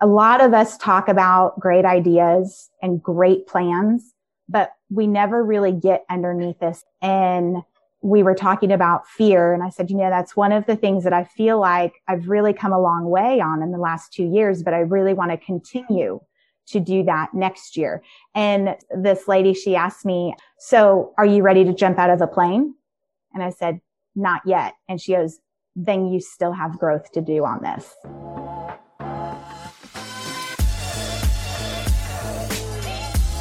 a lot of us talk about great ideas and great plans, but we never really get underneath this. And we were talking about fear. And I said, you know, that's one of the things that I feel like I've really come a long way on in the last two years, but I really want to continue to do that next year. And this lady, she asked me, so are you ready to jump out of a plane? And I said, not yet. And she goes, then you still have growth to do on this.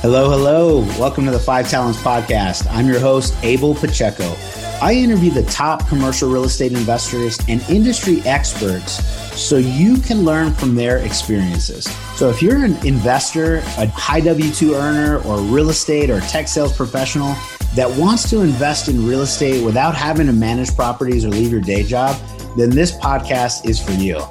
Hello, hello. Welcome to the Five Talents Podcast. I'm your host, Abel Pacheco. I interview the top commercial real estate investors and industry experts so you can learn from their experiences. So if you're an investor, a high W 2 earner, or real estate or tech sales professional that wants to invest in real estate without having to manage properties or leave your day job, then this podcast is for you.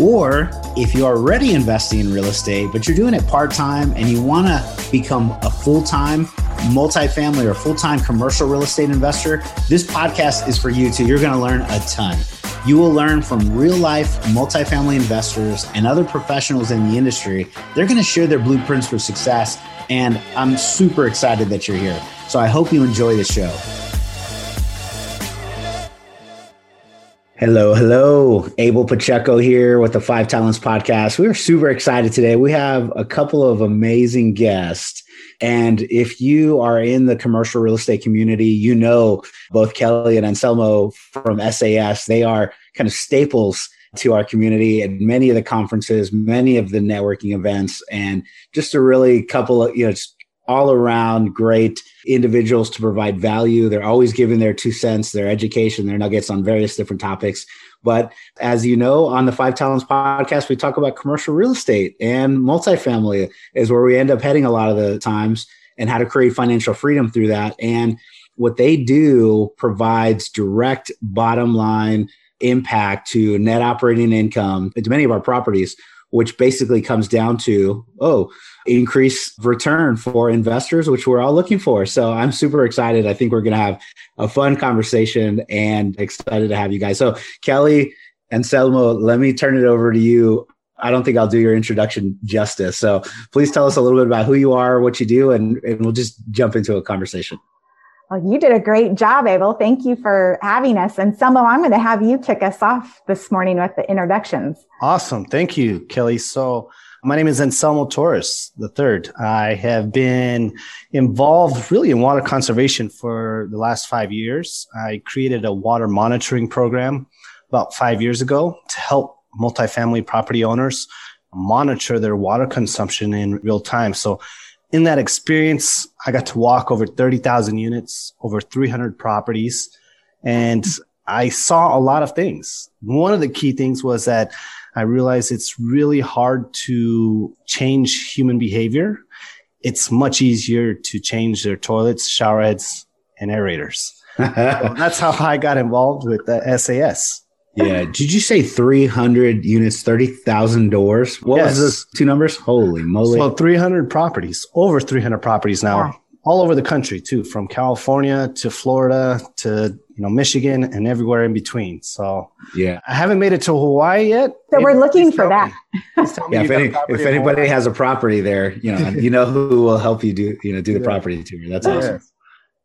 Or if you're already investing in real estate, but you're doing it part time and you want to become a full time multifamily or full time commercial real estate investor, this podcast is for you too. You're going to learn a ton. You will learn from real life multifamily investors and other professionals in the industry. They're going to share their blueprints for success. And I'm super excited that you're here. So I hope you enjoy the show. Hello, hello. Abel Pacheco here with the Five Talents Podcast. We are super excited today. We have a couple of amazing guests. And if you are in the commercial real estate community, you know both Kelly and Anselmo from SAS. They are kind of staples to our community at many of the conferences, many of the networking events, and just a really couple of, you know, all around great individuals to provide value. They're always giving their two cents, their education, their nuggets on various different topics. But as you know, on the Five Talents podcast, we talk about commercial real estate and multifamily is where we end up heading a lot of the times and how to create financial freedom through that. And what they do provides direct bottom line impact to net operating income to many of our properties, which basically comes down to, oh, increase return for investors, which we're all looking for. So I'm super excited. I think we're going to have a fun conversation and excited to have you guys. So, Kelly and Selmo, let me turn it over to you. I don't think I'll do your introduction justice. So please tell us a little bit about who you are, what you do, and, and we'll just jump into a conversation. Well, you did a great job, Abel. Thank you for having us. Anselmo, I'm going to have you kick us off this morning with the introductions. Awesome. Thank you, Kelly. So my name is Anselmo Torres the third. I have been involved really in water conservation for the last five years. I created a water monitoring program about five years ago to help multifamily property owners monitor their water consumption in real time. So in that experience, I got to walk over 30,000 units, over 300 properties, and I saw a lot of things. One of the key things was that I realized it's really hard to change human behavior. It's much easier to change their toilets, shower heads, and aerators. so that's how I got involved with the SAS. Yeah. Did you say 300 units, 30,000 doors? What yes. was those two numbers? Holy moly. So 300 properties, over 300 properties now. Wow all over the country too, from California to Florida to you know Michigan and everywhere in between. So yeah, I haven't made it to Hawaii yet. So we're looking for that. yeah, if, any, if anybody has a property there, you know, you know who will help you do you know do the yeah. property tour. That's yeah. awesome.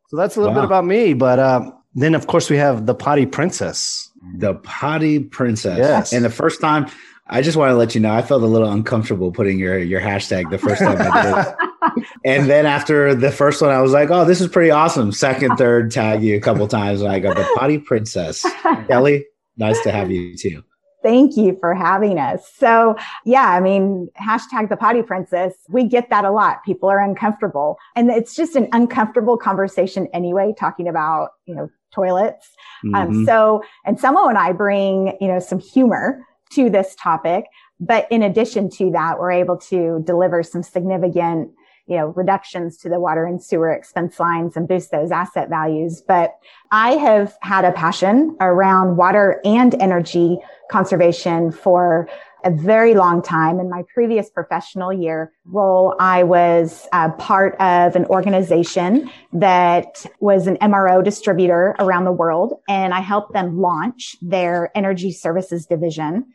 So that's a little wow. bit about me, but um, then of course we have the Potty Princess. The Potty Princess. Yes. And the first time I just want to let you know, I felt a little uncomfortable putting your your hashtag the first time I did. and then after the first one, I was like, "Oh, this is pretty awesome." Second, third, tag you a couple times, and I go, "The Potty Princess." Kelly, nice to have you too. Thank you for having us. So yeah, I mean, hashtag the potty princess. We get that a lot. People are uncomfortable and it's just an uncomfortable conversation anyway, talking about, you know, toilets. Um, mm-hmm. Um, so, Anselmo and I bring, you know, some humor to this topic. But in addition to that, we're able to deliver some significant, you know, reductions to the water and sewer expense lines and boost those asset values. But I have had a passion around water and energy conservation for a very long time. In my previous professional year role, I was uh, part of an organization that was an MRO distributor around the world, and I helped them launch their energy services division.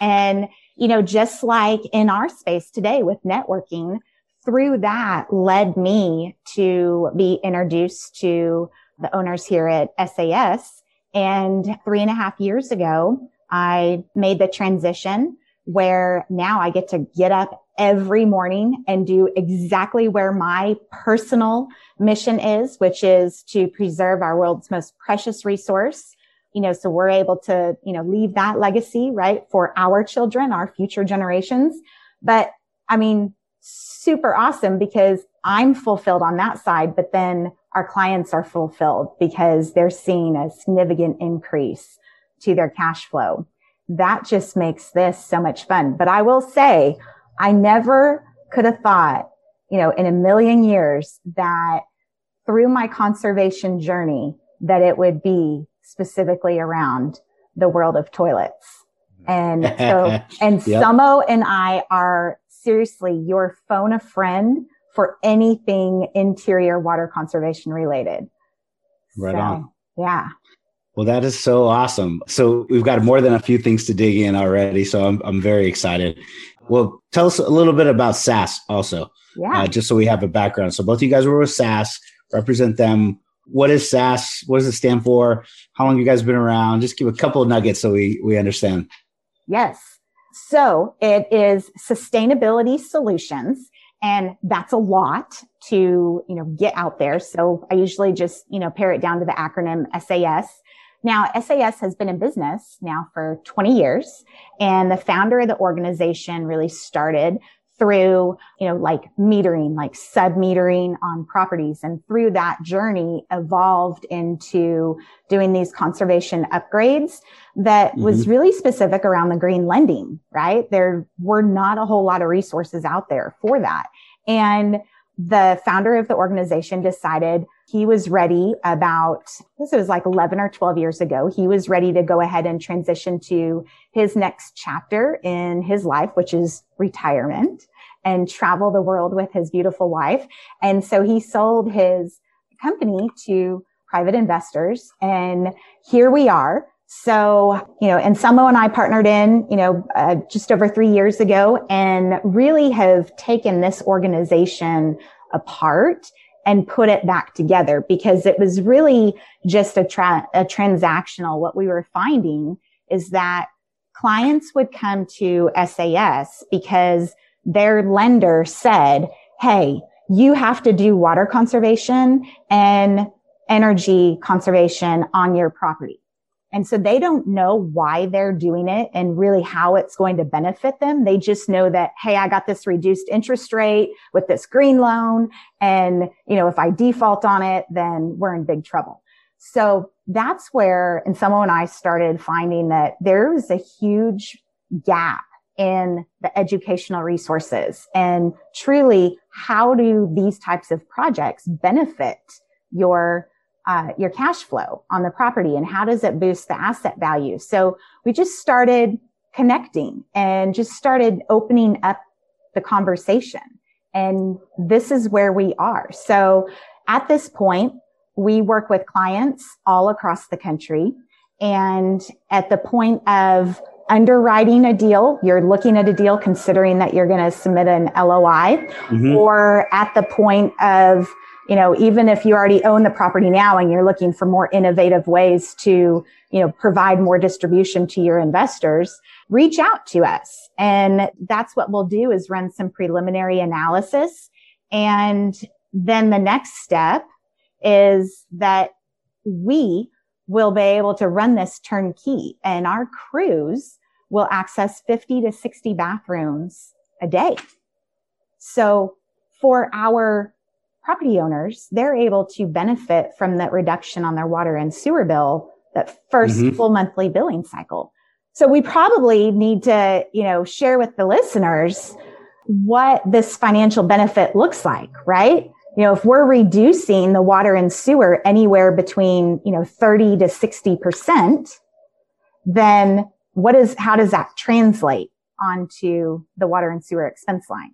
And you know, just like in our space today with networking, through that led me to be introduced to the owners here at SAS. And three and a half years ago, I made the transition where now I get to get up every morning and do exactly where my personal mission is, which is to preserve our world's most precious resource. You know, so we're able to, you know, leave that legacy, right, for our children, our future generations. But I mean, super awesome because I'm fulfilled on that side, but then our clients are fulfilled because they're seeing a significant increase to their cash flow. That just makes this so much fun. But I will say, I never could have thought, you know, in a million years that through my conservation journey, that it would be specifically around the world of toilets. And so, and yep. Samo and I are seriously your phone a friend for anything interior water conservation related. Right so, on. Yeah. Well, that is so awesome. So we've got more than a few things to dig in already. So I'm, I'm very excited. Well, tell us a little bit about SAS also. Yeah. Uh, just so we have a background. So both of you guys were with SAS, represent them. What is SAS? What does it stand for? How long you guys been around? Just give a couple of nuggets so we, we understand. Yes. So it is sustainability solutions. And that's a lot to, you know, get out there. So I usually just, you know, pare it down to the acronym SAS. Now, SAS has been in business now for 20 years and the founder of the organization really started through, you know, like metering, like sub metering on properties. And through that journey evolved into doing these conservation upgrades that mm-hmm. was really specific around the green lending, right? There were not a whole lot of resources out there for that. And the founder of the organization decided he was ready about, this was like 11 or 12 years ago. He was ready to go ahead and transition to his next chapter in his life, which is retirement and travel the world with his beautiful wife. And so he sold his company to private investors. And here we are. So, you know, Anselmo and I partnered in, you know, uh, just over three years ago and really have taken this organization apart and put it back together because it was really just a, tra- a transactional. What we were finding is that clients would come to SAS because their lender said, Hey, you have to do water conservation and energy conservation on your property. And so they don't know why they're doing it and really how it's going to benefit them. They just know that, Hey, I got this reduced interest rate with this green loan. And, you know, if I default on it, then we're in big trouble. So that's where, Anselmo and I started finding that there was a huge gap in the educational resources and truly how do these types of projects benefit your uh, your cash flow on the property and how does it boost the asset value? So we just started connecting and just started opening up the conversation. And this is where we are. So at this point we work with clients all across the country. And at the point of underwriting a deal, you're looking at a deal considering that you're going to submit an LOI mm-hmm. or at the point of, you know, even if you already own the property now and you're looking for more innovative ways to, you know, provide more distribution to your investors, reach out to us. And that's what we'll do is run some preliminary analysis. And then the next step is that we will be able to run this turnkey and our crews will access 50 to 60 bathrooms a day. So for our property owners, they're able to benefit from that reduction on their water and sewer bill, that 1st mm-hmm. full monthly billing cycle. So we probably need to, you know, share with the listeners what this financial benefit looks like, right? you know, if we're reducing the water and sewer anywhere between, you know, 30 to 60%, then what is, how does that translate onto the water and sewer expense line?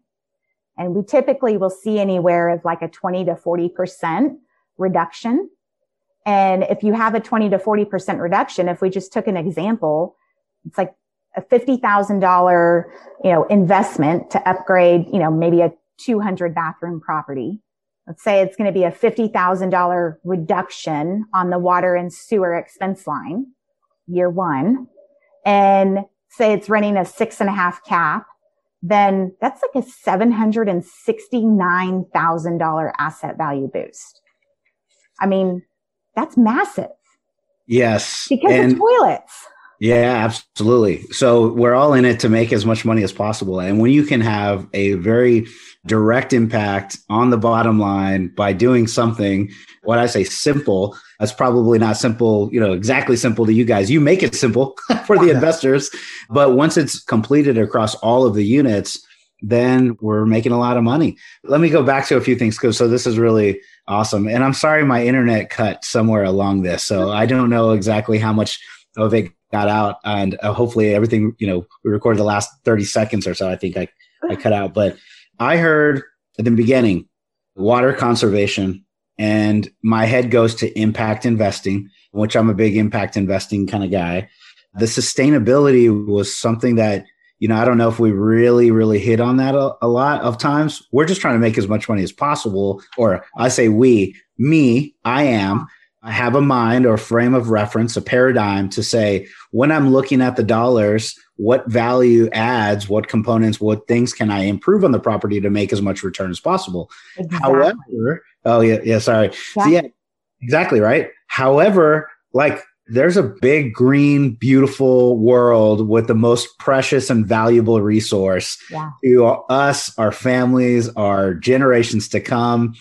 And we typically will see anywhere of like a 20 to 40% reduction. And if you have a 20 to 40% reduction, if we just took an example, it's like a $50,000, you know, investment to upgrade, you know, maybe a 200 bathroom property. Let's say it's going to be a $50,000 reduction on the water and sewer expense line year one. And say it's running a six and a half cap, then that's like a $769,000 asset value boost. I mean, that's massive. Yes. Because and, of toilets. Yeah, absolutely. So we're all in it to make as much money as possible. And when you can have a very direct impact on the bottom line by doing something, what I say simple, that's probably not simple, you know, exactly simple to you guys. You make it simple for the investors. But once it's completed across all of the units, then we're making a lot of money. Let me go back to a few things because so this is really awesome. And I'm sorry my internet cut somewhere along this. So I don't know exactly how much of it got out and uh, hopefully everything you know we recorded the last 30 seconds or so i think i i cut out. But i heard at the beginning water conservation and my head goes to impact investing which i'm a big impact investing kind of guy. The sustainability was something that you know i don't know if we really really hit on that a, a lot of times. We're just trying to make as much money as possible or i say we me i am I have a mind or frame of reference, a paradigm to say, when I'm looking at the dollars, what value adds, what components, what things can I improve on the property to make as much return as possible? Exactly. However, oh yeah, yeah, sorry. Yeah. So yeah, exactly right. However, like there's a big green beautiful world with the most precious and valuable resource yeah. to us our families our generations to come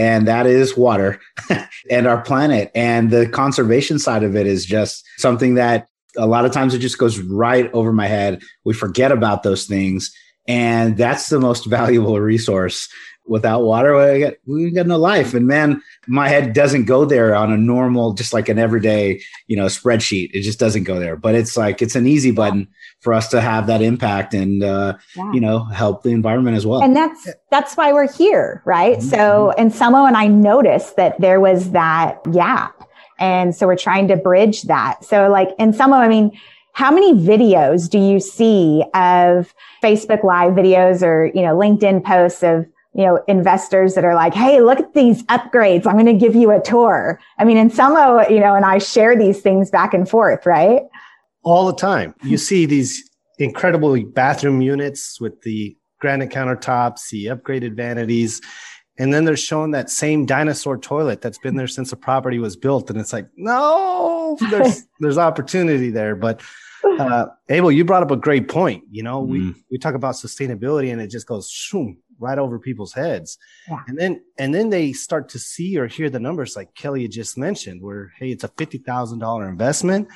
and that is water and our planet. And the conservation side of it is just something that a lot of times it just goes right over my head. We forget about those things. And that's the most valuable resource without water, we got, we got no life. And man, my head doesn't go there on a normal, just like an everyday, you know, spreadsheet. It just doesn't go there. But it's like it's an easy button for us to have that impact and uh, yeah. you know help the environment as well. And that's that's why we're here, right? Mm-hmm. So, Anselmo and I noticed that there was that gap, and so we're trying to bridge that. So, like Anselmo, I mean how many videos do you see of Facebook live videos or, you know, LinkedIn posts of you know, investors that are like, Hey, look at these upgrades. I'm going to give you a tour. I mean, Anselmo, you know, and I share these things back and forth, right? All the time. You see these incredible bathroom units with the granite countertops, the upgraded vanities. And then they're showing that same dinosaur toilet that's been there since the property was built. And it's like, no, there's, there's opportunity there. But uh, Abel, you brought up a great point. You know, mm. we, we talk about sustainability and it just goes shoom, right over people's heads. Yeah. And then and then they start to see or hear the numbers like Kelly just mentioned, where hey, it's a fifty thousand dollar investment,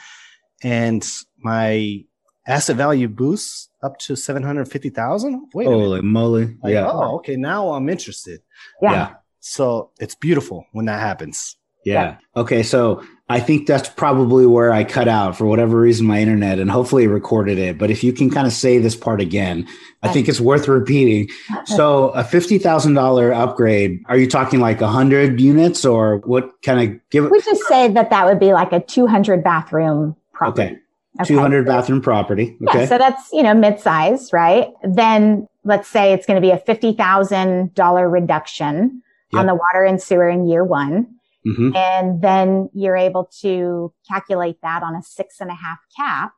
and my asset value boosts up to seven hundred fifty thousand. Wait, holy moly! Like, yeah. Oh, okay. Now I'm interested. Yeah. yeah. So it's beautiful when that happens. Yeah. yeah. Okay. So I think that's probably where I cut out for whatever reason my internet and hopefully recorded it. But if you can kind of say this part again, I think it's worth repeating. So a fifty thousand dollar upgrade. Are you talking like hundred units or what kind of give? We just say that that would be like a two hundred bathroom property. Okay. Okay. 200 bathroom property. Okay. Yeah, so that's, you know, mid-size, right? Then let's say it's going to be a $50,000 reduction yep. on the water and sewer in year one. Mm-hmm. And then you're able to calculate that on a six and a half cap.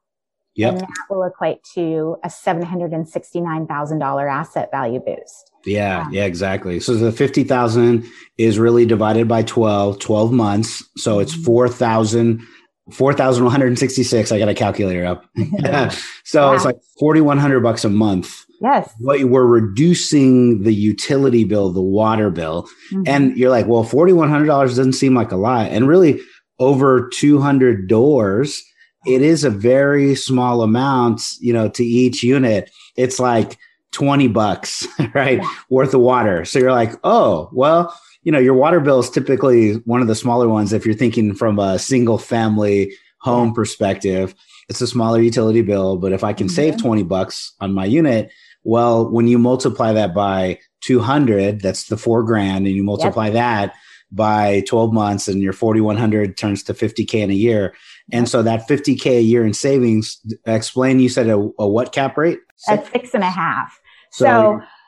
Yep. And that will equate to a $769,000 asset value boost. Yeah, um, yeah, exactly. So the 50,000 is really divided by 12, 12 months. So it's mm-hmm. 4,000 4,166. I got a calculator up. so it's like 4,100 bucks a month Yes. What we're reducing the utility bill, the water bill. Mm-hmm. And you're like, well, $4,100 doesn't seem like a lot. And really, over 200 doors, it is a very small amount, you know, to each unit. It's like 20 bucks, right? Yeah. Worth of water. So you're like, oh, well, you know, your water bill is typically one of the smaller ones if you're thinking from a single family home perspective. It's a smaller utility bill, but if I can mm-hmm. save 20 bucks on my unit, well, when you multiply that by 200, that's the four grand, and you multiply yep. that, by 12 months and your 4100 turns to 50k in a year. And so that 50k a year in savings explain you said a, a what cap rate? At six and a half. So,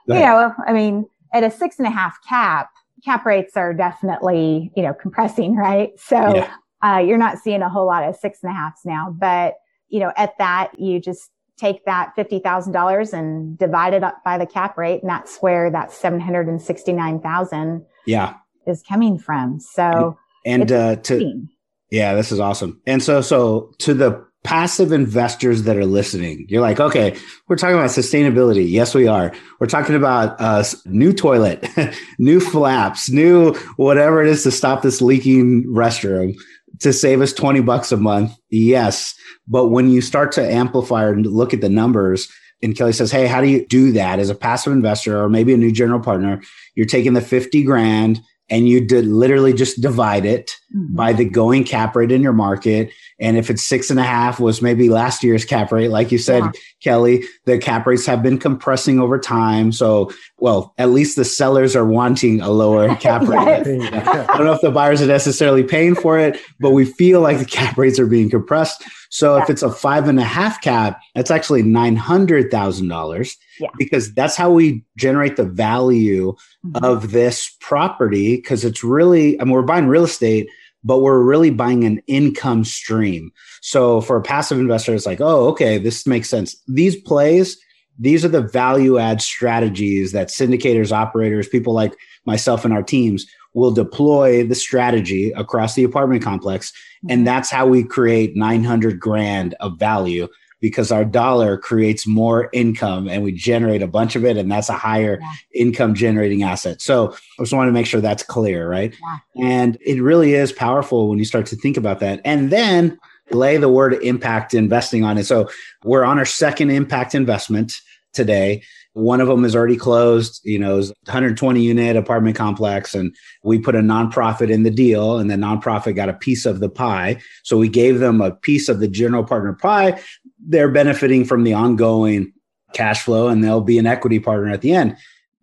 so you know i mean at a six and a half cap cap rates are definitely you know compressing right? So yeah. uh, you're not seeing a whole lot of six and a halfs now but you know at that you just take that $50,000 and divide it up by the cap rate. And that's where that 769,000 yeah. is coming from. So, and, and uh, to, yeah, this is awesome. And so, so to the passive investors that are listening, you're like, okay, we're talking about sustainability. Yes, we are. We're talking about uh, new toilet, new flaps, new whatever it is to stop this leaking restroom to save us 20 bucks a month. Yes. But when you start to amplify and look at the numbers, and Kelly says, Hey, how do you do that as a passive investor or maybe a new general partner? You're taking the 50 grand and you did literally just divide it mm-hmm. by the going cap rate in your market. And if it's six and a half was maybe last year's cap rate, like you said, yeah. Kelly, the cap rates have been compressing over time. So, well, at least the sellers are wanting a lower cap rate. I don't know if the buyers are necessarily paying for it, but we feel like the cap rates are being compressed. So yeah. if it's a five and a half cap, that's actually nine hundred thousand dollars. Yeah. Because that's how we generate the value mm-hmm. of this property. Because it's really, I mean, we're buying real estate, but we're really buying an income stream. So for a passive investor, it's like, oh, okay, this makes sense. These plays, these are the value add strategies that syndicators, operators, people like myself and our teams will deploy the strategy across the apartment complex. And mm-hmm. that's how we create 900 grand of value because our dollar creates more income and we generate a bunch of it. And that's a higher yeah. income generating asset. So I just want to make sure that's clear, right? Yeah. And it really is powerful when you start to think about that. And then lay the word impact investing on it. So we're on our second impact investment today. One of them is already closed, you know, 120 unit apartment complex. And we put a nonprofit in the deal, and the nonprofit got a piece of the pie. So we gave them a piece of the general partner pie. They're benefiting from the ongoing cash flow, and they'll be an equity partner at the end.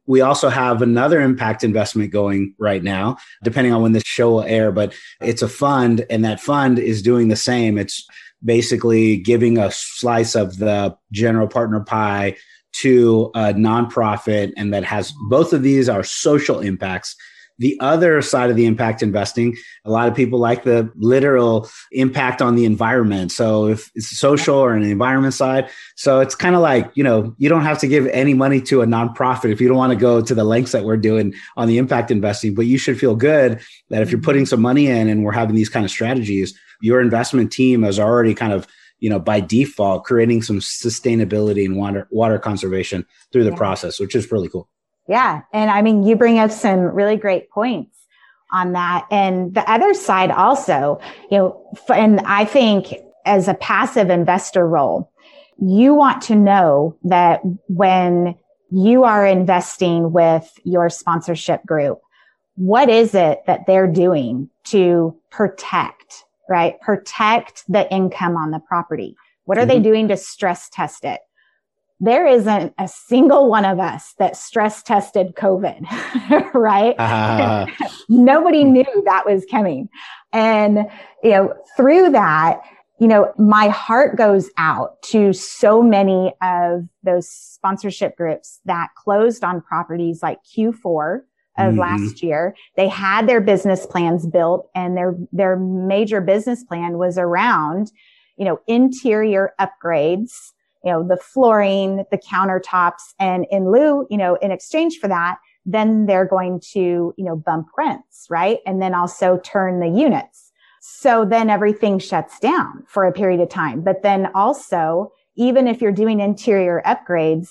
We also have another impact investment going right now, depending on when this show will air, but it's a fund, and that fund is doing the same. It's basically giving a slice of the general partner pie to a nonprofit and that has both of these are social impacts the other side of the impact investing a lot of people like the literal impact on the environment so if it's social or an environment side so it's kind of like you know you don't have to give any money to a nonprofit if you don't want to go to the lengths that we're doing on the impact investing but you should feel good that if you're mm-hmm. putting some money in and we're having these kind of strategies your investment team has already kind of you know, by default, creating some sustainability and water water conservation through the yeah. process, which is really cool. Yeah, and I mean, you bring up some really great points on that. And the other side also, you know, and I think as a passive investor role, you want to know that when you are investing with your sponsorship group, what is it that they're doing to protect right? Protect the income on the property. What are mm-hmm. they doing to stress test it? There isn't a single one of us that stress tested COVID, right? Uh. Nobody knew that was coming. And, you know, through that, you know, my heart goes out to so many of those sponsorship groups that closed on properties like Q4 of mm-hmm. last year. They had their business plans built and their, their major business plan was around, you know, interior upgrades, you know, the flooring, the countertops. And in lieu, you know, in exchange for that, then they're going to, you know, bump rents, right? And then also turn the units. So then everything shuts down for a period of time. But then also, even if you're doing interior upgrades,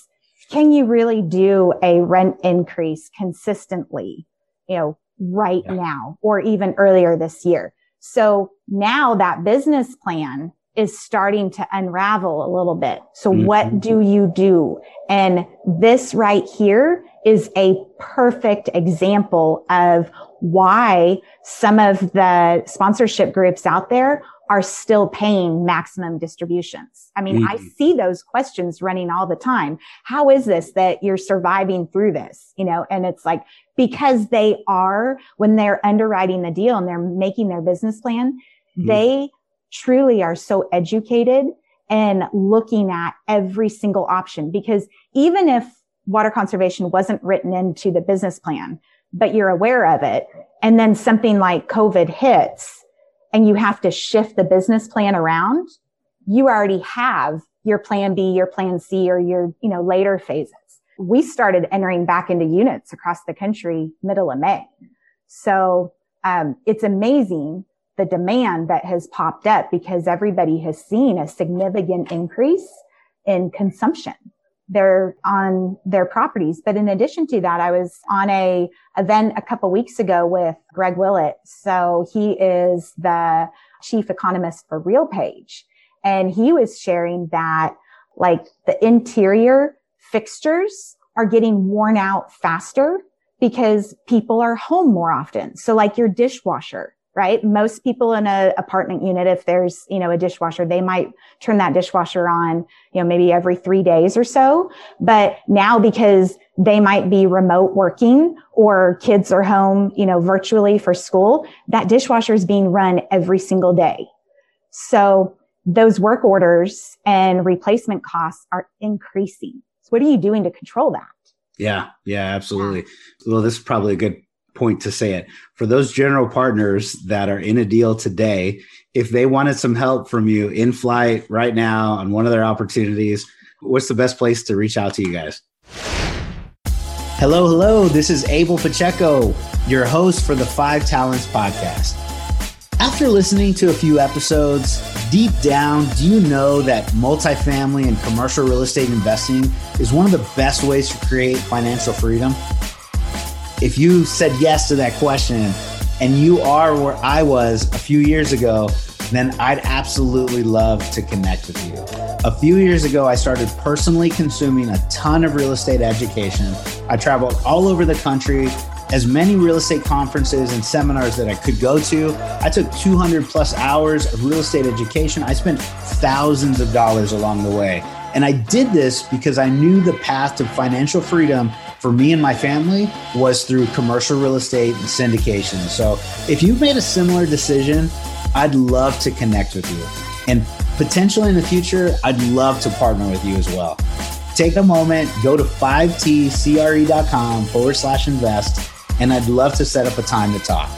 can you really do a rent increase consistently, you know, right yeah. now or even earlier this year? So now that business plan is starting to unravel a little bit. So mm-hmm. what do you do? And this right here is a perfect example of why some of the sponsorship groups out there are still paying maximum distributions. I mean, mm-hmm. I see those questions running all the time. How is this that you're surviving through this? You know, and it's like, because they are, when they're underwriting the deal and they're making their business plan, mm-hmm. they truly are so educated and looking at every single option because even if water conservation wasn't written into the business plan, but you're aware of it, and then something like COVID hits and you have to shift the business plan around, you already have your plan B, your plan C, or your, you know, later phases. We started entering back into units across the country middle of May. So, um, it's amazing the demand that has popped up because everybody has seen a significant increase in consumption they're on their properties. But in addition to that, I was on a event a couple weeks ago with Greg Willett. So he is the chief economist for RealPage. And he was sharing that like the interior fixtures are getting worn out faster because people are home more often. So like your dishwasher, right? Most people in an apartment unit, if there's, you know, a dishwasher, they might turn that dishwasher on, you know, maybe every three days or so. But now because they might be remote working or kids are home, you know, virtually for school, that dishwasher is being run every single day. So those work orders and replacement costs are increasing. So what are you doing to control that? Yeah, yeah, absolutely. Well, this is probably a good point to say it. For those general partners that are in a deal today, if they wanted some help from you in flight right now on one of their opportunities, what's the best place to reach out to you guys? Hello, hello. This is Abel Pacheco, your host for the Five Talents podcast. After listening to a few episodes, deep down, do you know that multifamily and commercial real estate investing is one of the best ways to create financial freedom? If you said yes to that question and you are where I was a few years ago, then I'd absolutely love to connect with you. A few years ago, I started personally consuming a ton of real estate education. I traveled all over the country, as many real estate conferences and seminars that I could go to. I took 200 plus hours of real estate education. I spent thousands of dollars along the way. And I did this because I knew the path to financial freedom for me and my family was through commercial real estate and syndication. So if you've made a similar decision, I'd love to connect with you. And potentially in the future, I'd love to partner with you as well. Take a moment, go to 5tcre.com forward slash invest, and I'd love to set up a time to talk.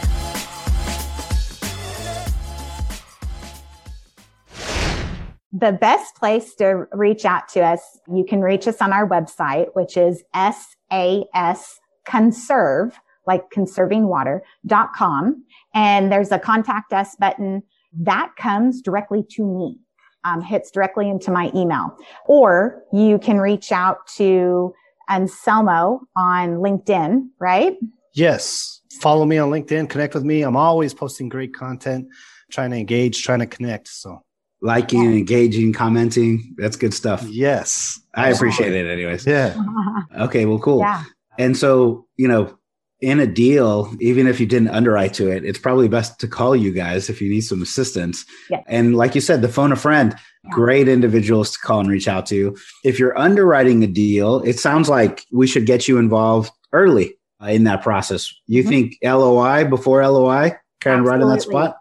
the best place to reach out to us, you can reach us on our website, which is S S conserve, like conserving water.com. And there's a contact us button that comes directly to me, um, hits directly into my email. Or you can reach out to Anselmo on LinkedIn, right? Yes. Follow me on LinkedIn, connect with me. I'm always posting great content, trying to engage, trying to connect. So liking, yeah. engaging, commenting. That's good stuff. Yes. I appreciate it anyways. Yeah. okay, well, cool. Yeah. And so, you know, in a deal, even if you didn't underwrite to it, it's probably best to call you guys if you need some assistance. Yeah. And like you said, the phone a friend, yeah. great individuals to call and reach out to. If you're underwriting a deal, it sounds like we should get you involved early uh, in that process. You mm-hmm. think LOI before LOI, kind of right in that spot?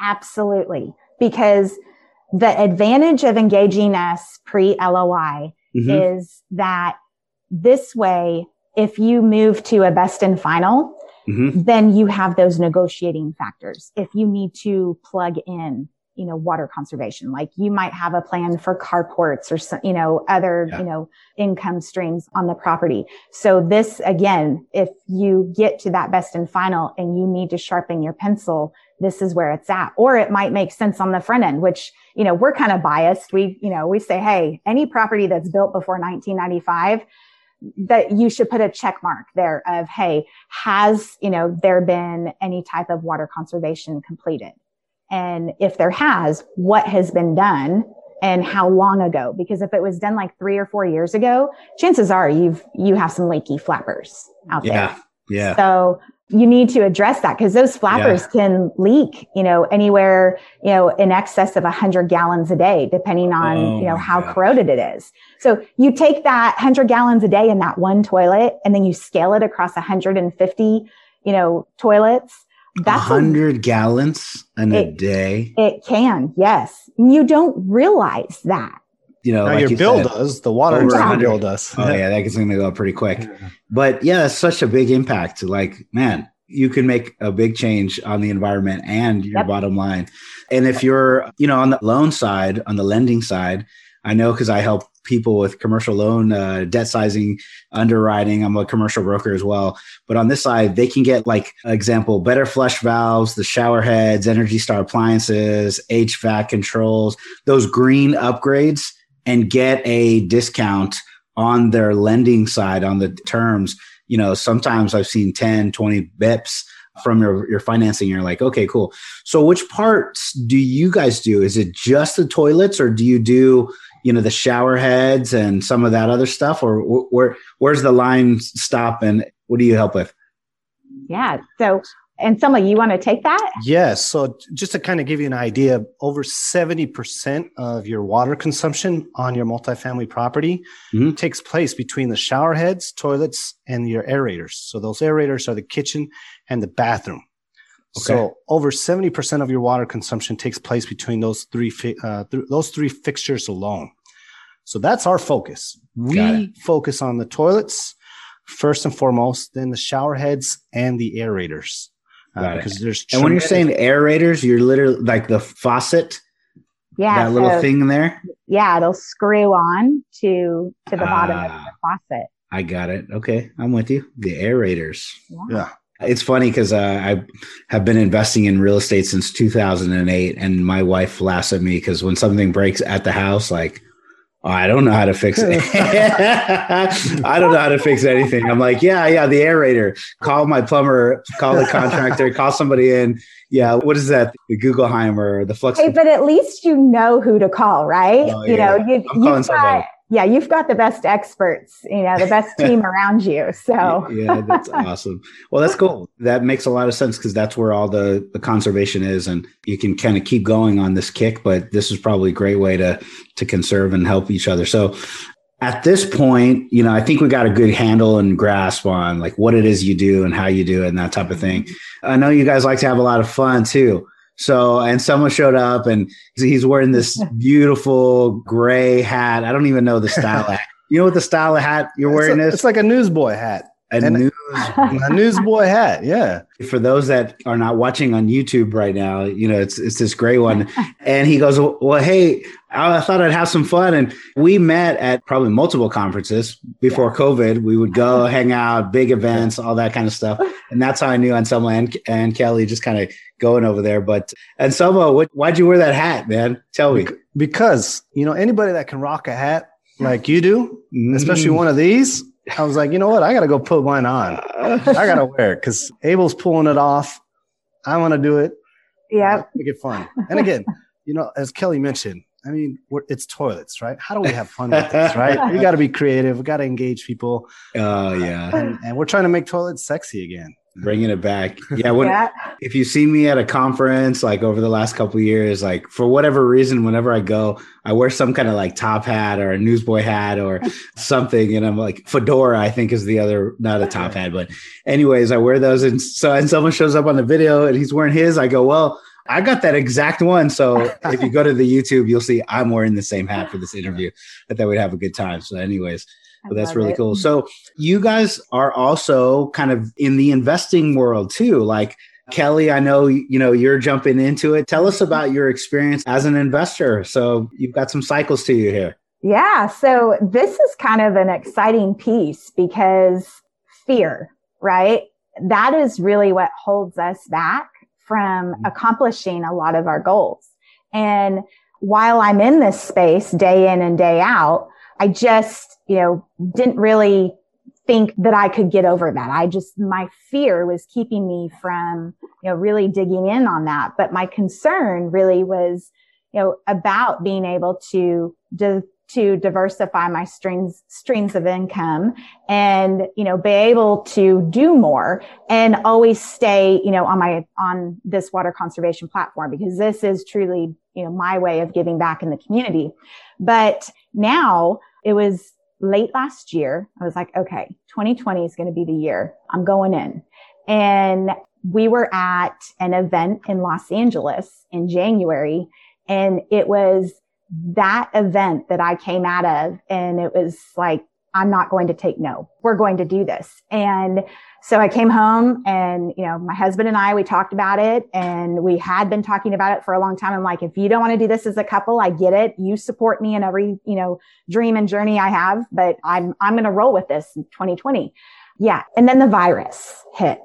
Absolutely. Because the advantage of engaging us pre LOI mm-hmm. is that this way, if you move to a best and final, mm-hmm. then you have those negotiating factors. If you need to plug in, you know, water conservation, like you might have a plan for carports or, some, you know, other, yeah. you know, income streams on the property. So this again, if you get to that best and final and you need to sharpen your pencil, this is where it's at. Or it might make sense on the front end, which, you know, we're kind of biased. We, you know, we say, Hey, any property that's built before 1995, that you should put a check mark there of, Hey, has, you know, there been any type of water conservation completed? And if there has, what has been done and how long ago? Because if it was done like three or four years ago, chances are you've, you have some leaky flappers out yeah, there. Yeah. Yeah. So you need to address that because those flappers yeah. can leak, you know, anywhere, you know, in excess of a 100 gallons a day, depending on, oh, you know, how gosh. corroded it is. So you take that 100 gallons a day in that one toilet and then you scale it across 150, you know, toilets. That's 100 a, gallons in it, a day. It can, yes. You don't realize that you know, like your you bill said, does. The water oh, bill does. Oh yeah, that is going to go up pretty quick. But yeah, it's such a big impact. Like, man, you can make a big change on the environment and your yep. bottom line. And if you're, you know, on the loan side, on the lending side, I know because I help people with commercial loan uh, debt sizing underwriting. I'm a commercial broker as well. But on this side, they can get like example, better flush valves, the shower heads, Energy Star appliances, HVAC controls, those green upgrades and get a discount on their lending side on the terms. You know, sometimes I've seen 10, 20 bips from your, your financing. You're like, okay, cool. So which parts do you guys do? Is it just the toilets or do you do, you know, the shower heads and some of that other stuff or where, where's the line stop and what do you help with? Yeah. So Anselmo, you want to take that? Yes. So just to kind of give you an idea, over 70% of your water consumption on your multifamily property mm-hmm. takes place between the shower heads, toilets, and your aerators. So those aerators are the kitchen and the bathroom. Okay. So over 70% of your water consumption takes place between those three, uh, th- those three fixtures alone. So that's our focus. We focus on the toilets first and foremost, then the shower heads and the aerators. Uh, because there's and when you're saying aerators, you're literally like the faucet. Yeah, that so, little thing in there. Yeah, it'll screw on to to the bottom of the ah, faucet. I got it. Okay, I'm with you. The aerators. Yeah. yeah. It's funny because uh, I have been investing in real estate since 2008, and my wife laughs at me because when something breaks at the house, like I don't know how to fix it. I don't know how to fix anything. I'm like, yeah, yeah, the aerator. Call my plumber, call the contractor, call somebody in. Yeah, what is that? The Googleheimer, the Flux. Hey, but at least you know who to call, right? Oh, you know, you, I'm calling somebody yeah, you've got the best experts, you know, the best team around you. So yeah, that's awesome. Well, that's cool. That makes a lot of sense because that's where all the the conservation is, and you can kind of keep going on this kick. But this is probably a great way to to conserve and help each other. So at this point, you know, I think we got a good handle and grasp on like what it is you do and how you do it and that type of thing. Mm-hmm. I know you guys like to have a lot of fun too. So, Anselmo showed up and he's wearing this beautiful gray hat. I don't even know the style hat. You know what the style of hat you're wearing a, is? It's like a newsboy hat. A, news, a newsboy hat. Yeah. For those that are not watching on YouTube right now, you know, it's, it's this gray one. and he goes, well, hey, I thought I'd have some fun. And we met at probably multiple conferences before yeah. COVID. We would go hang out, big events, all that kind of stuff. And that's how I knew Anselmo and, and Kelly just kind of going over there. But Anselmo, what, why'd you wear that hat, man? Tell me. Because, you know, anybody that can rock a hat like you do, especially mm. one of these, I was like, you know what? I got to go put mine on. I got to wear it because Abel's pulling it off. I want to do it. Yeah. Make it fun. And again, you know, as Kelly mentioned, I mean, it's toilets, right? How do we have fun with this, right? We got to be creative. We got to engage people. Oh, yeah. And, and, we're trying to make toilets sexy again bringing it back. Yeah, when, yeah. if you see me at a conference like over the last couple years, like for whatever reason, whenever I go, I wear some kind of like top hat or a newsboy hat or something, and I'm like fedora. I think is the other, not a top hat, but anyways, I wear those, and so Anselmo shows up on the video and he's wearing his. I go, well. I got that exact one. So if you go to the YouTube, you'll see I'm wearing the same hat for this interview. I thought we'd have a good time. So, anyways, that's really it. cool. So you guys are also kind of in the investing world too. Like Kelly, I know you know you're jumping into it. Tell us about your experience as an investor. So you've got some cycles to you here. Yeah, so this is kind of an exciting piece because fear, right? That is really what holds us back from mm-hmm. accomplishing a lot of our goals. And while I'm in this space day in and day out, I just, you know, didn't really think that I could get over that. I just, my fear was keeping me from, you know, really digging in on that. But my concern really was, you know, about being able to de- to diversify my streams streams of income and you know be able to do more and always stay you know on my on this water conservation platform because this is truly you know my way of giving back in the community but now it was late last year. I was like okay 2020 is going to be the year. I'm going in. And we were at an event in los angeles in january and it was that event that I came out of and it was like, I'm not going to take no. We're going to do this. And so I came home and, you know, my husband and I, we talked about it and we had been talking about it for a long time. I'm like, if you don't want to do this as a couple, I get it. You support me in every, you know, dream and journey I have, but I'm, I'm going to roll with this in 2020. Yeah. And then the virus hit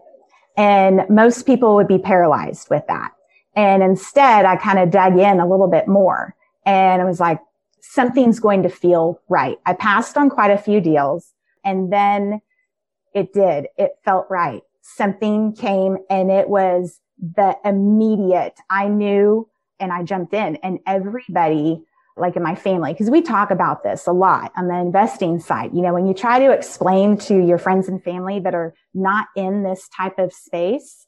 and most people would be paralyzed with that. And instead I kind of dug in a little bit more and I was like, something's going to feel right. I passed on quite a few deals and then it did. It felt right. Something came and it was the immediate. I knew and I jumped in and everybody like in my family, because we talk about this a lot on the investing side. You know, when you try to explain to your friends and family that are not in this type of space,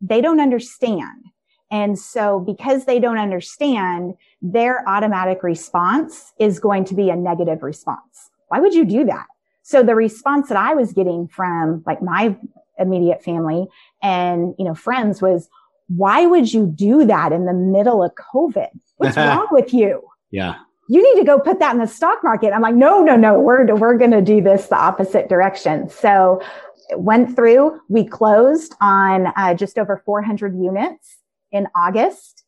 they don't understand. And so because they don't understand, their automatic response is going to be a negative response. Why would you do that? So the response that I was getting from like my immediate family and, you know, friends was, why would you do that in the middle of COVID? What's wrong with you? Yeah. You need to go put that in the stock market. I'm like, no, no, no, we're, we're going to do this the opposite direction. So it went through, we closed on uh, just over 400 units in August.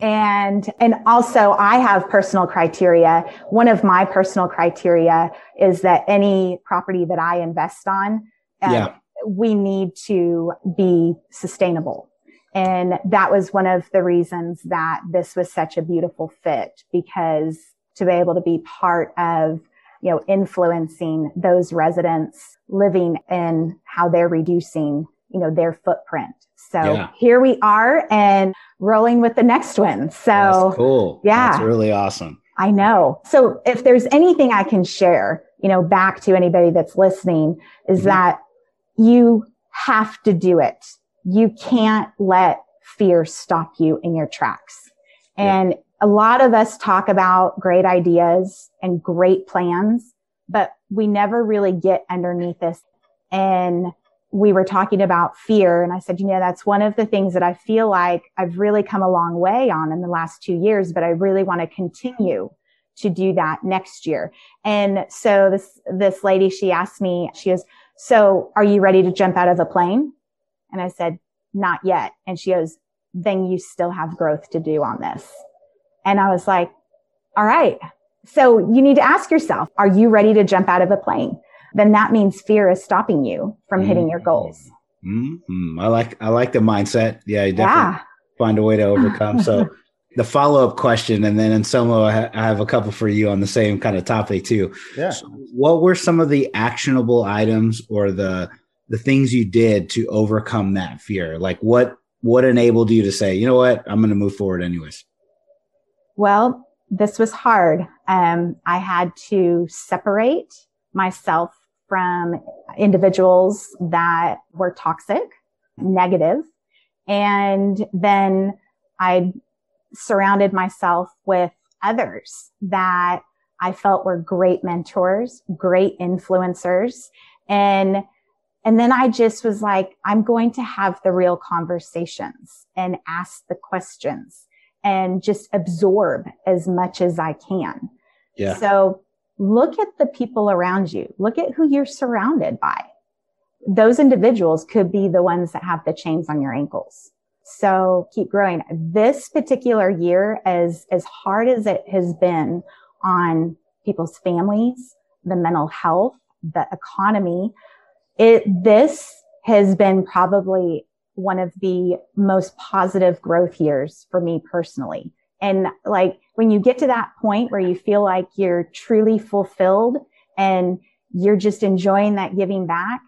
And, and also I have personal criteria. One of my personal criteria is that any property that I invest on, uh, yeah. we need to be sustainable. And that was one of the reasons that this was such a beautiful fit because to be able to be part of, you know, influencing those residents living in how they're reducing, you know, their footprint so yeah. here we are and rolling with the next one. So That's cool. Yeah. That's really awesome. I know. So if there's anything I can share, you know, back to anybody that's listening is mm-hmm. that you have to do it. You can't let fear stop you in your tracks. And yeah. a lot of us talk about great ideas and great plans, but we never really get underneath this and we were talking about fear and I said, you know, that's one of the things that I feel like I've really come a long way on in the last two years, but I really want to continue to do that next year. And so this, this lady, she asked me, she goes, so are you ready to jump out of a plane? And I said, not yet. And she goes, then you still have growth to do on this. And I was like, all right. So you need to ask yourself, are you ready to jump out of a plane? Then that means fear is stopping you from mm-hmm. hitting your goals. Mm-hmm. I like I like the mindset. Yeah, you definitely yeah. find a way to overcome. So the follow up question, and then in some I have a couple for you on the same kind of topic too. Yeah. So what were some of the actionable items or the the things you did to overcome that fear? Like what what enabled you to say, you know what, I'm going to move forward anyways? Well, this was hard. Um, I had to separate myself from individuals that were toxic, negative, and then I surrounded myself with others that I felt were great mentors, great influencers. And, and then I just was like, I'm going to have the real conversations and ask the questions and just absorb as much as I can. Yeah. So look at the people around you. Look at who you're surrounded by. Those individuals could be the ones that have the chains on your ankles. So keep growing. This particular year, as, as hard as it has been on people's families, the mental health, the economy, it, this has been probably one of the most positive growth years for me personally. And like when you get to that point where you feel like you're truly fulfilled and you're just enjoying that giving back,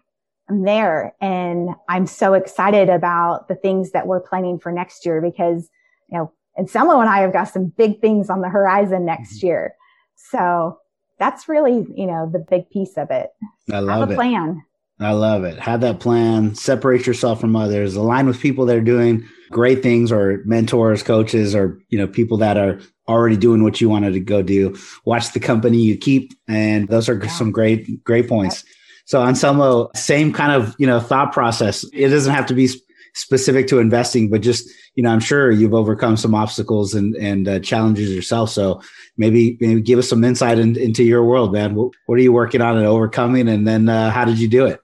I'm there and I'm so excited about the things that we're planning for next year because, you know, Anselmo and I have got some big things on the horizon next mm-hmm. year. So that's really, you know, the big piece of it. I love Have a it. plan. I love it. Have that plan. Separate yourself from others. Align with people that are doing great things, or mentors, coaches, or you know people that are already doing what you wanted to go do. Watch the company you keep, and those are Yeah. some great great points. So Anselmo, same kind of you know thought process. It doesn't have to be specific to investing, but just you know I'm sure you've overcome some obstacles and and uh, challenges yourself. So maybe maybe give us some insight in, into your world, man. What, what are you working on and overcoming, and then uh, how did you do it?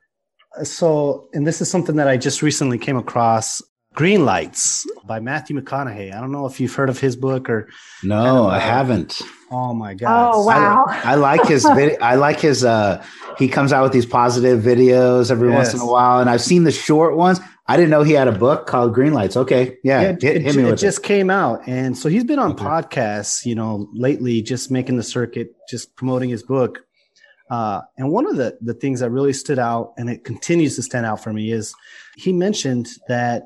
So, and this is something that I just recently came across Green Lights by Matthew McConaughey. I don't know if you've heard of his book or, No, Kind of, I uh, haven't. oh my God. Oh, wow. I like his video. I like his. uh He comes out with these positive videos every once in a while, and I've seen the short ones. I didn't know he had a book called Green Lights. Okay, yeah, Yeah, hit, it, hit ju- me it with just came out. And so he's been on Okay. podcasts, you know, lately, just making the circuit, just promoting his book. Uh, and one of the, the things that really stood out, and it continues to stand out for me, is he mentioned that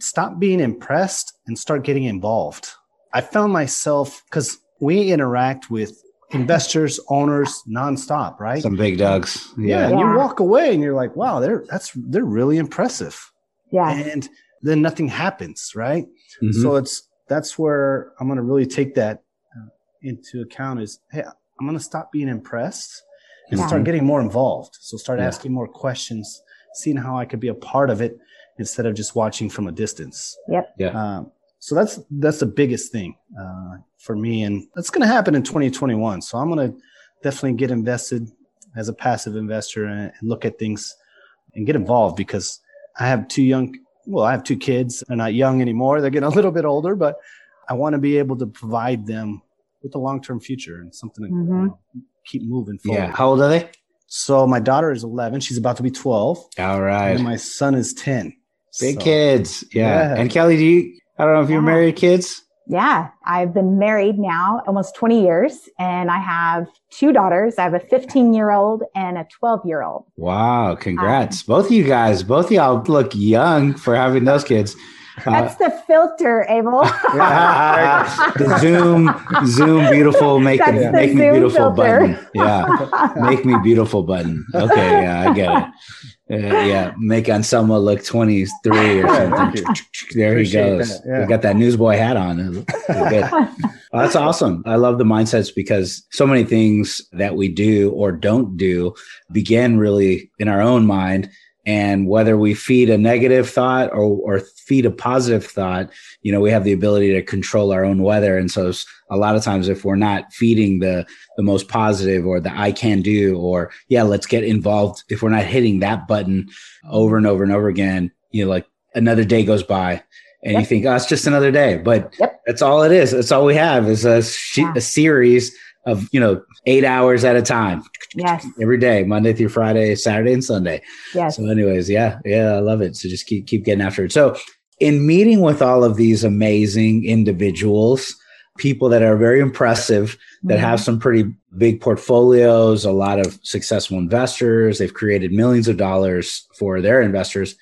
stop being impressed and start getting involved. I found myself, because we interact with investors, owners nonstop, it. right? Some big dogs. yeah. Yeah, And you walk away and you're like, wow, they're that's they're really impressive. Yeah. And then nothing happens, right? Mhm. So it's that's where I'm going to really take that uh, into account is hey, I'm going to stop being impressed and Yeah. start getting more involved. So start Yeah. asking more questions, seeing how I could be a part of it instead of just watching from a distance. Yep. Yeah. Um, so that's that's the biggest thing uh, for me, and that's going to happen in 2021. So I'm going to definitely get invested as a passive investor and, and look at things and get involved because I have two young. Well, I have two kids. They're not young anymore. They're getting a little bit older, but I want to be able to provide them with a long term future and something to you Mhm. know, keep moving forward. yeah. How old are they? So my daughter is 11. She's about to be 12, All right, and my son is 10. big So- kids. Yeah. Yeah. And Kelly, do you? I don't know if you're Yeah. married, kids. Yeah, I've been married now almost 20 years and I have two daughters. I have a 15 year old and a 12 year old. Wow, congrats, both of you guys. Both of y'all look young for having those kids. Uh, That's the filter, Abel. the Zoom, Zoom, beautiful, make That's the, the make me Zoom beautiful filter. button. Yeah, make me beautiful button. Okay, yeah, I get it. Uh, yeah, make Anselmo look twenty three or something. there he goes. that, yeah. He got that newsboy hat on. Good. Well, that's awesome. I love the mindsets because so many things that we do or don't do begin really in our own mind. And whether we feed a negative thought or, or feed a positive thought, you know, we have the ability to control our own weather. And so a lot of times if we're not feeding the, the most positive or the I can do, or yeah, let's get involved. If we're not hitting that button over and over and over again, you know, like another day goes by and you think, oh, it's just another day. But Yep. that's all it is. That's all we have is a, she- Yeah. a series of, you know, eight hours at a time yes, every day, Monday through Friday, Saturday and Sunday. yes. So, anyways, yeah, yeah, I love it. So just keep keep getting after it. So, in meeting with all of these amazing individuals, people that are very impressive, that Mhm. have some pretty big portfolios, a lot of successful investors, they've created millions of dollars for their investors.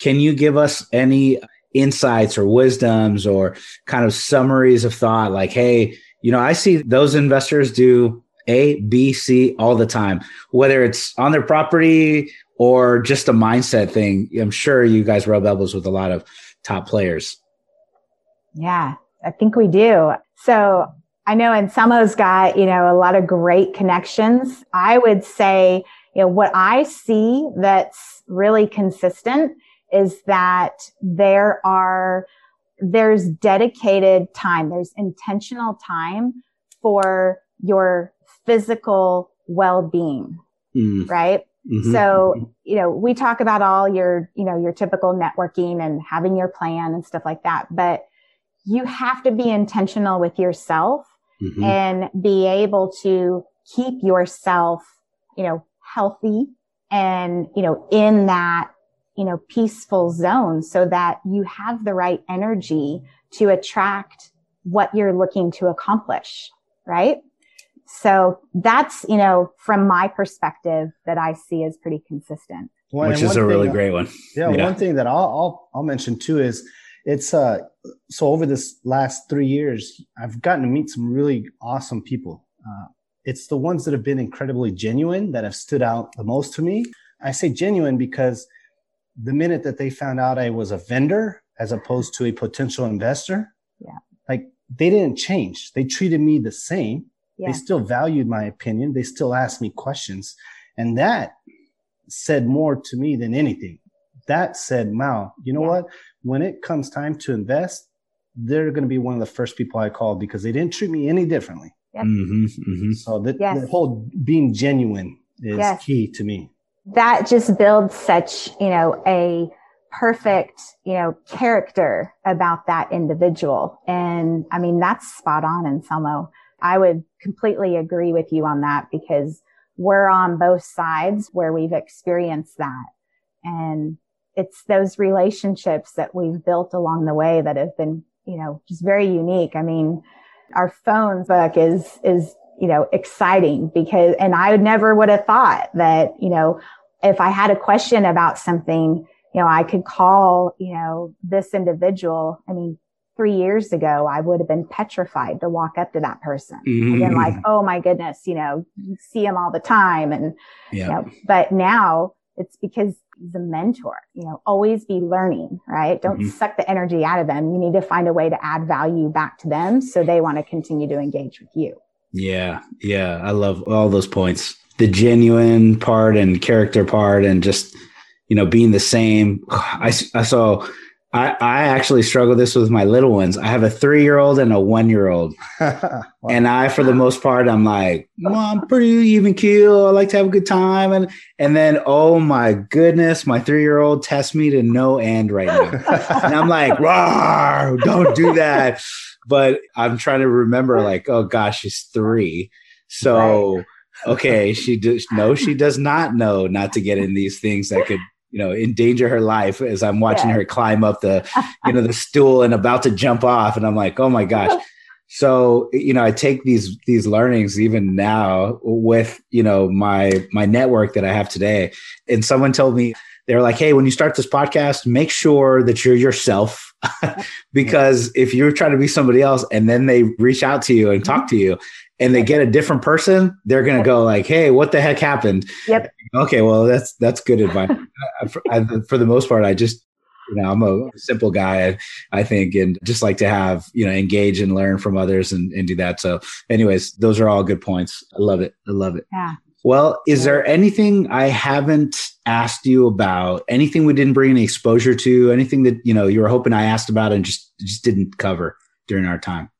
Can you give us any insights or wisdoms or kind of summaries of thought like, hey, you know, I see those investors do A, B, C all the time, whether it's on their property or just a mindset thing. I'm sure you guys rub elbows with a lot of top players. Yeah, I think we do. So I know Anselmo's got, you know, a lot of great connections. I would say, you know, what I see that's really consistent is that there are, there's dedicated time, there's intentional time for your physical well-being, Mm, right? mhm. So, you know, we talk about all your, you know, your typical networking and having your plan and stuff like that, but you have to be intentional with yourself Mhm. and be able to keep yourself, you know, healthy and, you know, in that, you know, peaceful zone so that you have the right energy to attract what you're looking to accomplish, right? So that's, you know, from my perspective that I see as pretty consistent. One- which is a really thing- great one. Yeah, Yeah. one thing that I'll, I'll I'll mention too is it's uh so over this last three years I've gotten to meet some really awesome people. Uh, it's the ones that have been incredibly genuine that have stood out the most to me. I say genuine because the minute that they found out I was a vendor as opposed to a potential investor, Yeah. like they didn't change. They treated me the same. Yeah. They still valued my opinion. They still asked me questions. And that said more to me than anything. That said, Mao, you know Yeah. what? When it comes time to invest, they're going to be one of the first people I call because they didn't treat me any differently. Yep. hmm hmm So the, Yes. the whole being genuine is Yes. key to me. That just builds such, you know, a perfect, you know, character about that individual. And I mean, that's spot on, Anselmo. I would completely agree with you on that because we're on both sides where we've experienced that. And it's those relationships that we've built along the way that have been, you know, just very unique. I mean, our phone book is, is, you know, exciting because, and I never would have thought that, you know, if I had a question about something, you know, I could call, you know, this individual. I mean, three years ago, I would have been petrified to walk up to that person. I've been like, oh my goodness, you know, you see him all the time. And, yeah. you know, but now it's because he's a mentor, you know, always be learning, right? Don't Mhm. suck the energy out of them. You need to find a way to add value back to them so they want to continue to engage with you. Yeah, yeah, I love all those points. The genuine part and character part, and just you know being the same. I, I so I I actually struggle this with my little ones. I have a three year old and a one year old, and I for the most part I'm like, well, I'm pretty even keel. I like to have a good time, and and then oh my goodness, my three year old tests me to no end right now, and I'm like, Rawr, don't do that. But I'm trying to remember, like, oh gosh, she's three. So, okay, she does no, she does not know not to get in these things that could, you know, endanger her life as I'm watching Yeah. her climb up the, you know, the stool and about to jump off. And I'm like, oh my gosh. So, you know, I take these these learnings even now with, you know, my my network that I have today. And someone told me they were like, "Hey, when you start this podcast, make sure that you're yourself, because if you're trying to be somebody else, and then they reach out to you and talk to you, and they get a different person, they're gonna go like, "Hey, what the heck happened?" Yep. Okay, well, that's that's good advice. For, I, for the most part, I just, you know, I'm a simple guy, I, I think, and just like to have, you know, engage and learn from others and, and do that. So, anyways, those are all good points. I love it. I love it. Yeah. Well, is there anything I haven't asked you about? Anything we didn't bring any exposure to? Anything that you know you were hoping I asked about and just just didn't cover during our time?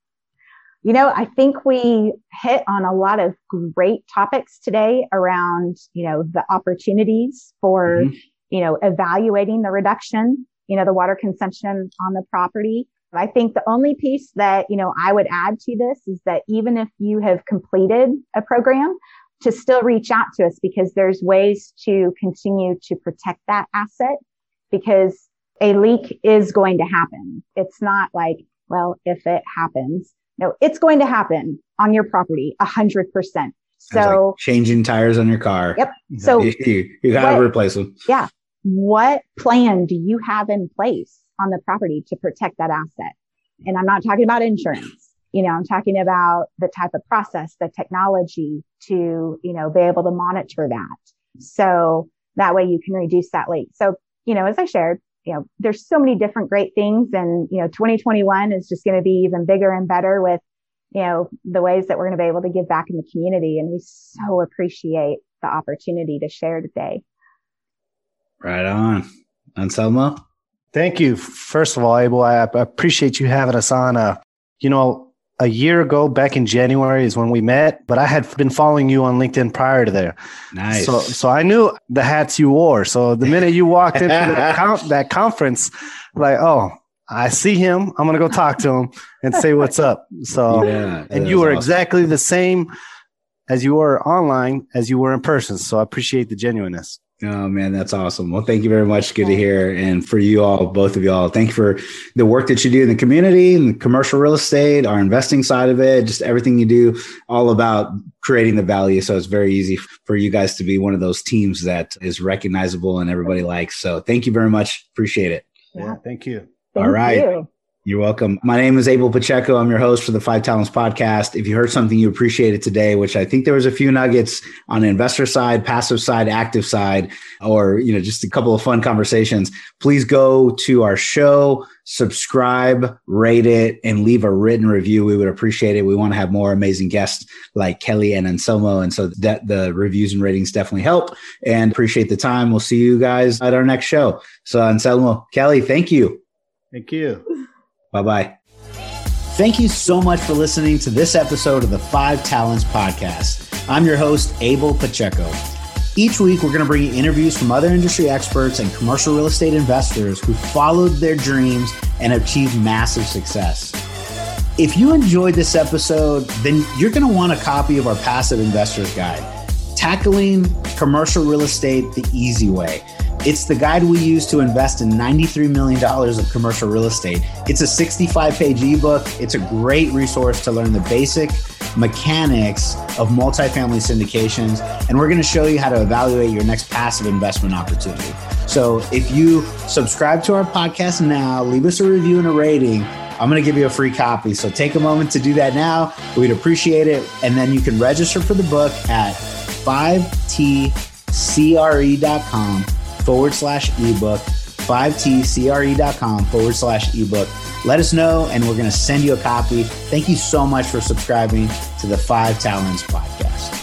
You know, I think we hit on a lot of great topics today around, you know, the opportunities for, Mhm. you know, evaluating the reduction, you know, the water consumption on the property. I think the only piece that, you know, I would add to this is that even if you have completed a program, to still reach out to us because there's ways to continue to protect that asset because a leak is going to happen. It's not like, well, if it happens, no, it's going to happen on your property a hundred percent. Sounds like So changing tires on your car. Yep. So you, you, you gotta what- replace them. Yeah. What plan do you have in place on the property to protect that asset? And I'm not talking about insurance. You know, I'm talking about the type of process, the technology to, you know, be able to monitor that. So that way you can reduce that leak. So, you know, as I shared, you know, there's so many different great things and, you know, 2021 is just going to be even bigger and better with, you know, the ways that we're going to be able to give back in the community. And we so appreciate the opportunity to share today. Right on. Anselmo? Thank you. First of all, Abel, I I appreciate you having us on. Uh, you know, a year ago, back in January, is when we met, but I had been following you on LinkedIn prior to there. Nice. So, so I knew the hats you wore. So the minute you walked into that, con- that conference, like, oh, I see him. I'm gonna go talk to him and say what's up. So, yeah. and you were awesome. exactly the same as you were online as you were in person. So I appreciate the genuineness. Oh man, that's awesome. Well, thank you very much. Good to hear. And for you all, both of y'all, thank you for the work that you do in the community and the commercial real estate, our investing side of it, just everything you do, all about creating the value. So it's very easy for you guys to be one of those teams that is recognizable and everybody likes. So thank you very much. Appreciate it. Yeah, thank you. Thank All right. you. You're welcome. My name is Abel Pacheco. I'm your host for the Five Talents podcast. If you heard something you appreciated today, which I think there was a few nuggets on investor side, passive side, active side, or you know, just a couple of fun conversations, please go to our show, subscribe, rate it, and leave a written review. We would appreciate it. We want to have more amazing guests like Kelly and Anselmo. And so that the reviews and ratings definitely help and appreciate the time. We'll see you guys at our next show. So Anselmo, Kelly, thank you. Thank you. Bye bye. Thank you so much for listening to this episode of the Five Talents Podcast. I'm your host, Abel Pacheco. Each week, we're going to bring you interviews from other industry experts and commercial real estate investors who followed their dreams and achieved massive success. If you enjoyed this episode, then you're going to want a copy of our Passive Investors Guide, Tackling Commercial Real Estate the Easy Way. It's the guide we use to invest in $93 million of commercial real estate. It's a 65 page ebook. It's a great resource to learn the basic mechanics of multifamily syndications. And we're going to show you how to evaluate your next passive investment opportunity. So if you subscribe to our podcast now, leave us a review and a rating. I'm going to give you a free copy. So take a moment to do that now. We'd appreciate it. And then you can register for the book at 5tcre.com forward slash ebook, 5tcre.com forward slash ebook. Let us know, and we're going to send you a copy. Thank you so much for subscribing to the Five Talents Podcast.